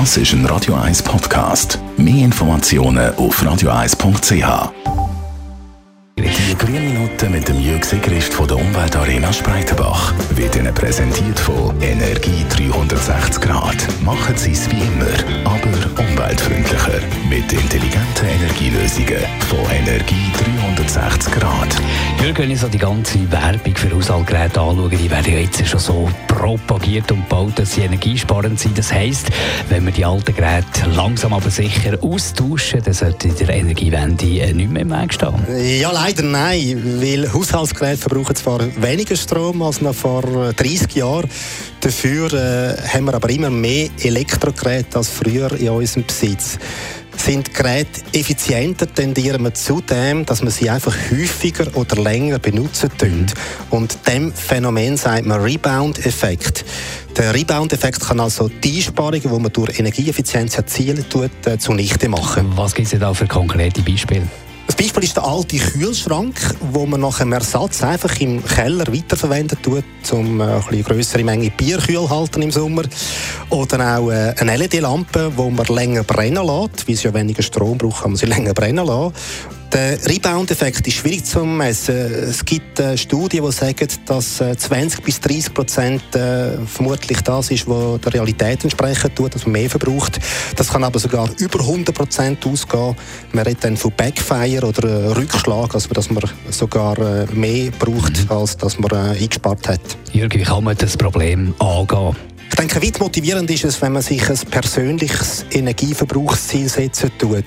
Das ist ein Radio 1 Podcast. Mehr Informationen auf radio1.ch. Die grünen Minuten mit dem Jürg Sigrist von der Umweltarena Spreitenbach wird Ihnen präsentiert von Energie 360 Grad. Machen Sie es wie immer, aber umweltfreundlicher. Mit intelligenten Energielösungen von Energie 360 Grad. Wenn ich so die ganze Werbung für Haushaltsgeräte anschaue, die werden jetzt schon so propagiert und gebaut, dass sie energiesparend sind. Das heisst, wenn wir die alten Geräte langsam aber sicher austauschen, dann sollte der Energiewende nicht mehr im Weg stehen. Ja, leider nein, weil Haushaltsgeräte verbrauchen zwar weniger Strom als noch vor 30 Jahren, dafür äh, haben wir aber immer mehr Elektrogeräte als früher in unserem Besitz sind Geräte effizienter, tendieren wir zu dem, dass man sie einfach häufiger oder länger benutzen tun. Und dem Phänomen sagt man Rebound-Effekt. Der Rebound-Effekt kann also die Einsparungen, die man durch Energieeffizienz erzielen tut, äh, zunichte machen. Was gibt es da für konkrete Beispiele? Das Beispiel ist der alte Kühlschrank, wo man nach einem Ersatz einfach im Keller weiterverwendet tut, um äh, eine größere Menge Bier kühl halten im Sommer. Oder auch äh, eine LED-Lampe, wo man länger brennen lässt, weil sie ja weniger Strom braucht, kann man sie länger brennen lassen. Der Rebound-Effekt ist schwierig zu messen. Es gibt äh, Studien, die sagen, dass 20 äh, bis 30 Prozent äh, vermutlich das ist, was der Realität entsprechen tut, dass man mehr verbraucht. Das kann aber sogar über 100 Prozent ausgehen. Man redet dann von Backfire oder Rückschlag, also dass man sogar mehr braucht, mhm. als dass man eingespart hat. Jürgen, wie kann man das Problem angehen? Ich denke, weit motivierend ist es, wenn man sich ein persönliches Energieverbrauchsziel setzen tut.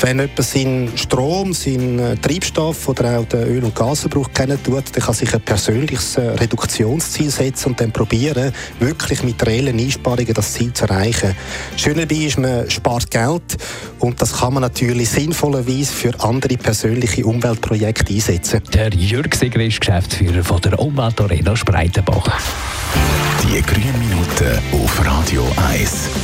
Wenn jemand seinen Strom, seinen äh, Treibstoff oder auch den Öl- und Gasverbrauch kennen tut, dann kann sich ein persönliches äh, Reduktionsziel setzen und dann probieren, wirklich mit reellen Einsparungen das Ziel zu erreichen. Schön dabei ist, man spart Geld und das kann man natürlich sinnvollerweise für andere persönliche Umweltprojekte einsetzen. Der Jürg Sigger ist Geschäftsführer von der Umweltarena Spreitenbach. Die grünen Minuten auf Radio 1.